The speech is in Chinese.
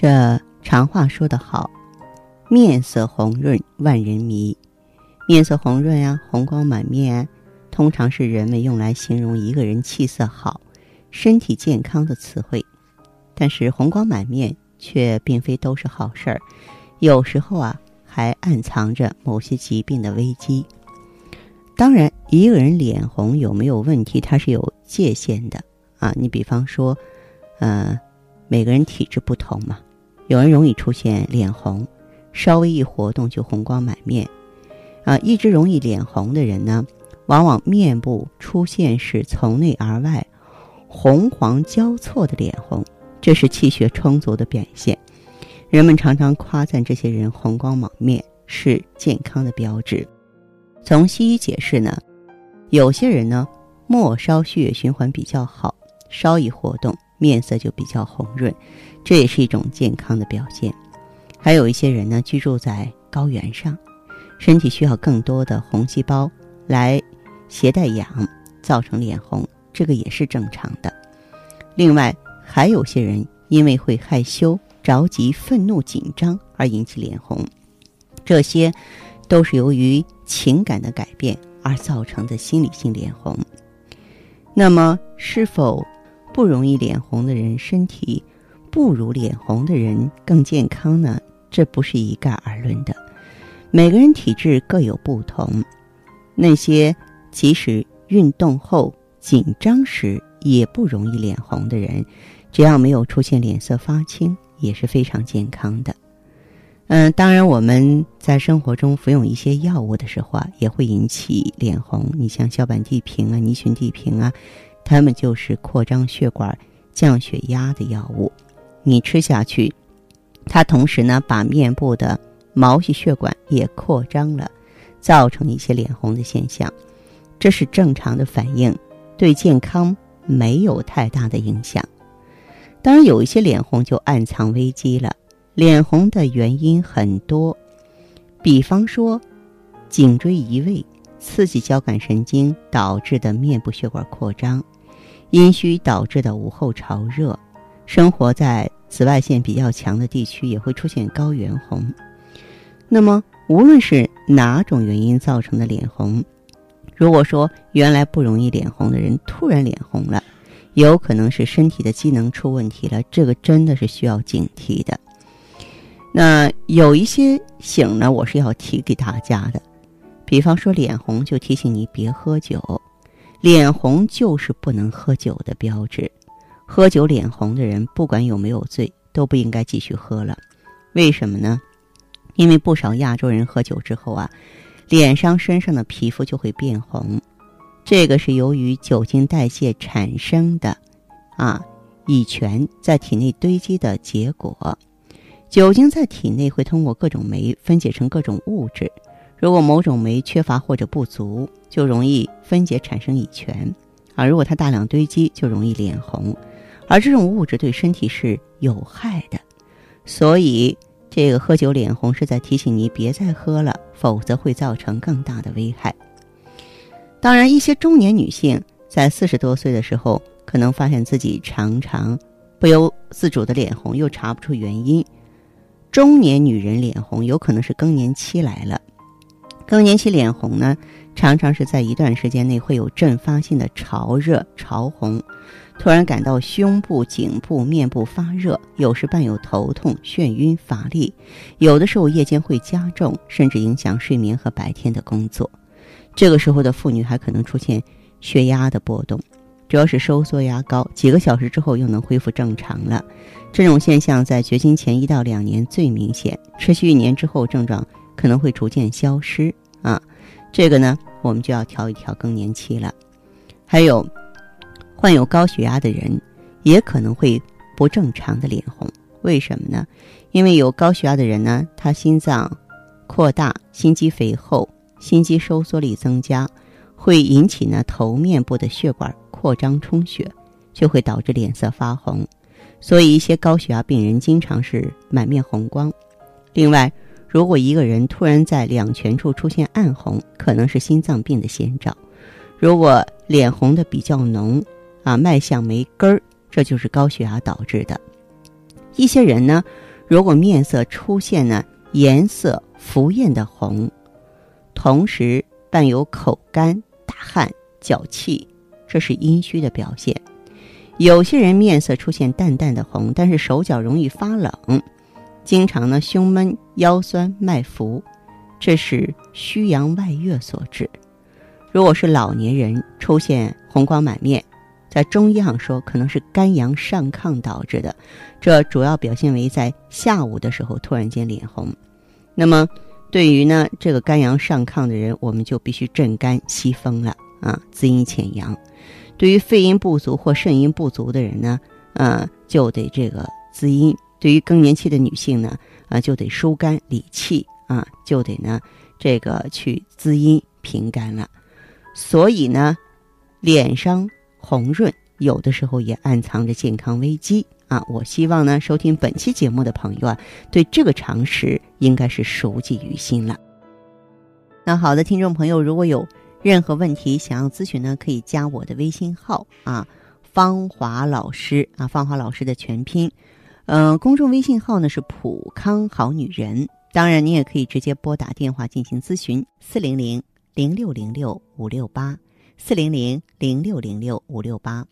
这常话说得好，面色红润万人迷。面色红润啊，红光满面，通常是人们用来形容一个人气色好。身体健康的词汇，但是红光满面却并非都是好事儿，有时候啊还暗藏着某些疾病的危机。当然，一个人脸红有没有问题，它是有界限的啊。你比方说，呃，每个人体质不同嘛，有人容易出现脸红，稍微一活动就红光满面，啊，一直容易脸红的人呢，往往面部出现是从内而外。红黄交错的脸红，这是气血充足的表现。人们常常夸赞这些人红光满面是健康的标志。从西医解释呢，有些人呢末梢血液循环比较好，稍一活动面色就比较红润，这也是一种健康的表现。还有一些人呢居住在高原上，身体需要更多的红细胞来携带氧，造成脸红。这个也是正常的。另外，还有些人因为会害羞、着急、愤怒、紧张而引起脸红，这些都是由于情感的改变而造成的心理性脸红。那么，是否不容易脸红的人身体不如脸红的人更健康呢？这不是一概而论的。每个人体质各有不同，那些即使运动后。紧张时也不容易脸红的人，只要没有出现脸色发青，也是非常健康的。嗯，当然我们在生活中服用一些药物的时候啊，也会引起脸红。你像硝苯地平啊、尼群地平啊，它们就是扩张血管、降血压的药物。你吃下去，它同时呢把面部的毛细血管也扩张了，造成一些脸红的现象，这是正常的反应。对健康没有太大的影响，当然有一些脸红就暗藏危机了。脸红的原因很多，比方说颈椎移位、刺激交感神经导致的面部血管扩张，阴虚导致的午后潮热，生活在紫外线比较强的地区也会出现高原红。那么无论是哪种原因造成的脸红。如果说原来不容易脸红的人突然脸红了，有可能是身体的机能出问题了，这个真的是需要警惕的。那有一些醒呢，我是要提给大家的，比方说脸红就提醒你别喝酒，脸红就是不能喝酒的标志。喝酒脸红的人，不管有没有醉，都不应该继续喝了。为什么呢？因为不少亚洲人喝酒之后啊。脸上、身上的皮肤就会变红，这个是由于酒精代谢产生的，啊，乙醛在体内堆积的结果。酒精在体内会通过各种酶分解成各种物质，如果某种酶缺乏或者不足，就容易分解产生乙醛，啊，如果它大量堆积，就容易脸红，而这种物质对身体是有害的，所以。这个喝酒脸红是在提醒你别再喝了，否则会造成更大的危害。当然，一些中年女性在四十多岁的时候，可能发现自己常常不由自主的脸红，又查不出原因。中年女人脸红有可能是更年期来了。更年期脸红呢，常常是在一段时间内会有阵发性的潮热、潮红。突然感到胸部、颈部、面部发热，有时伴有头痛、眩晕、乏力，有的时候夜间会加重，甚至影响睡眠和白天的工作。这个时候的妇女还可能出现血压的波动，主要是收缩压高，几个小时之后又能恢复正常了。这种现象在绝经前一到两年最明显，持续一年之后症状可能会逐渐消失。啊，这个呢，我们就要调一调更年期了。还有。患有高血压的人，也可能会不正常的脸红，为什么呢？因为有高血压的人呢，他心脏扩大、心肌肥厚、心肌收缩力增加，会引起呢头面部的血管扩张充血，就会导致脸色发红。所以一些高血压病人经常是满面红光。另外，如果一个人突然在两颧处出现暗红，可能是心脏病的先兆。如果脸红的比较浓，啊，脉象没根儿，这就是高血压导致的。一些人呢，如果面色出现呢颜色浮艳的红，同时伴有口干、大汗、脚气，这是阴虚的表现。有些人面色出现淡淡的红，但是手脚容易发冷。经常呢，胸闷、腰酸、脉浮，这是虚阳外越所致。如果是老年人出现红光满面，在中医上说可能是肝阳上亢导致的，这主要表现为在下午的时候突然间脸红。那么，对于呢这个肝阳上亢的人，我们就必须镇肝息风了啊，滋阴潜阳。对于肺阴不足或肾阴不足的人呢，呃，就得这个滋阴。对于更年期的女性呢，啊，就得疏肝理气啊，就得呢，这个去滋阴平肝了。所以呢，脸上红润，有的时候也暗藏着健康危机啊。我希望呢，收听本期节目的朋友啊，对这个常识应该是熟记于心了。那好的，听众朋友，如果有任何问题想要咨询呢，可以加我的微信号啊，芳华老师啊，芳华老师的全拼。嗯，公众微信号呢是普康好女人。当然，你也可以直接拨打电话进行咨询：四零零零六零六五六八，四零零零六零六五六八。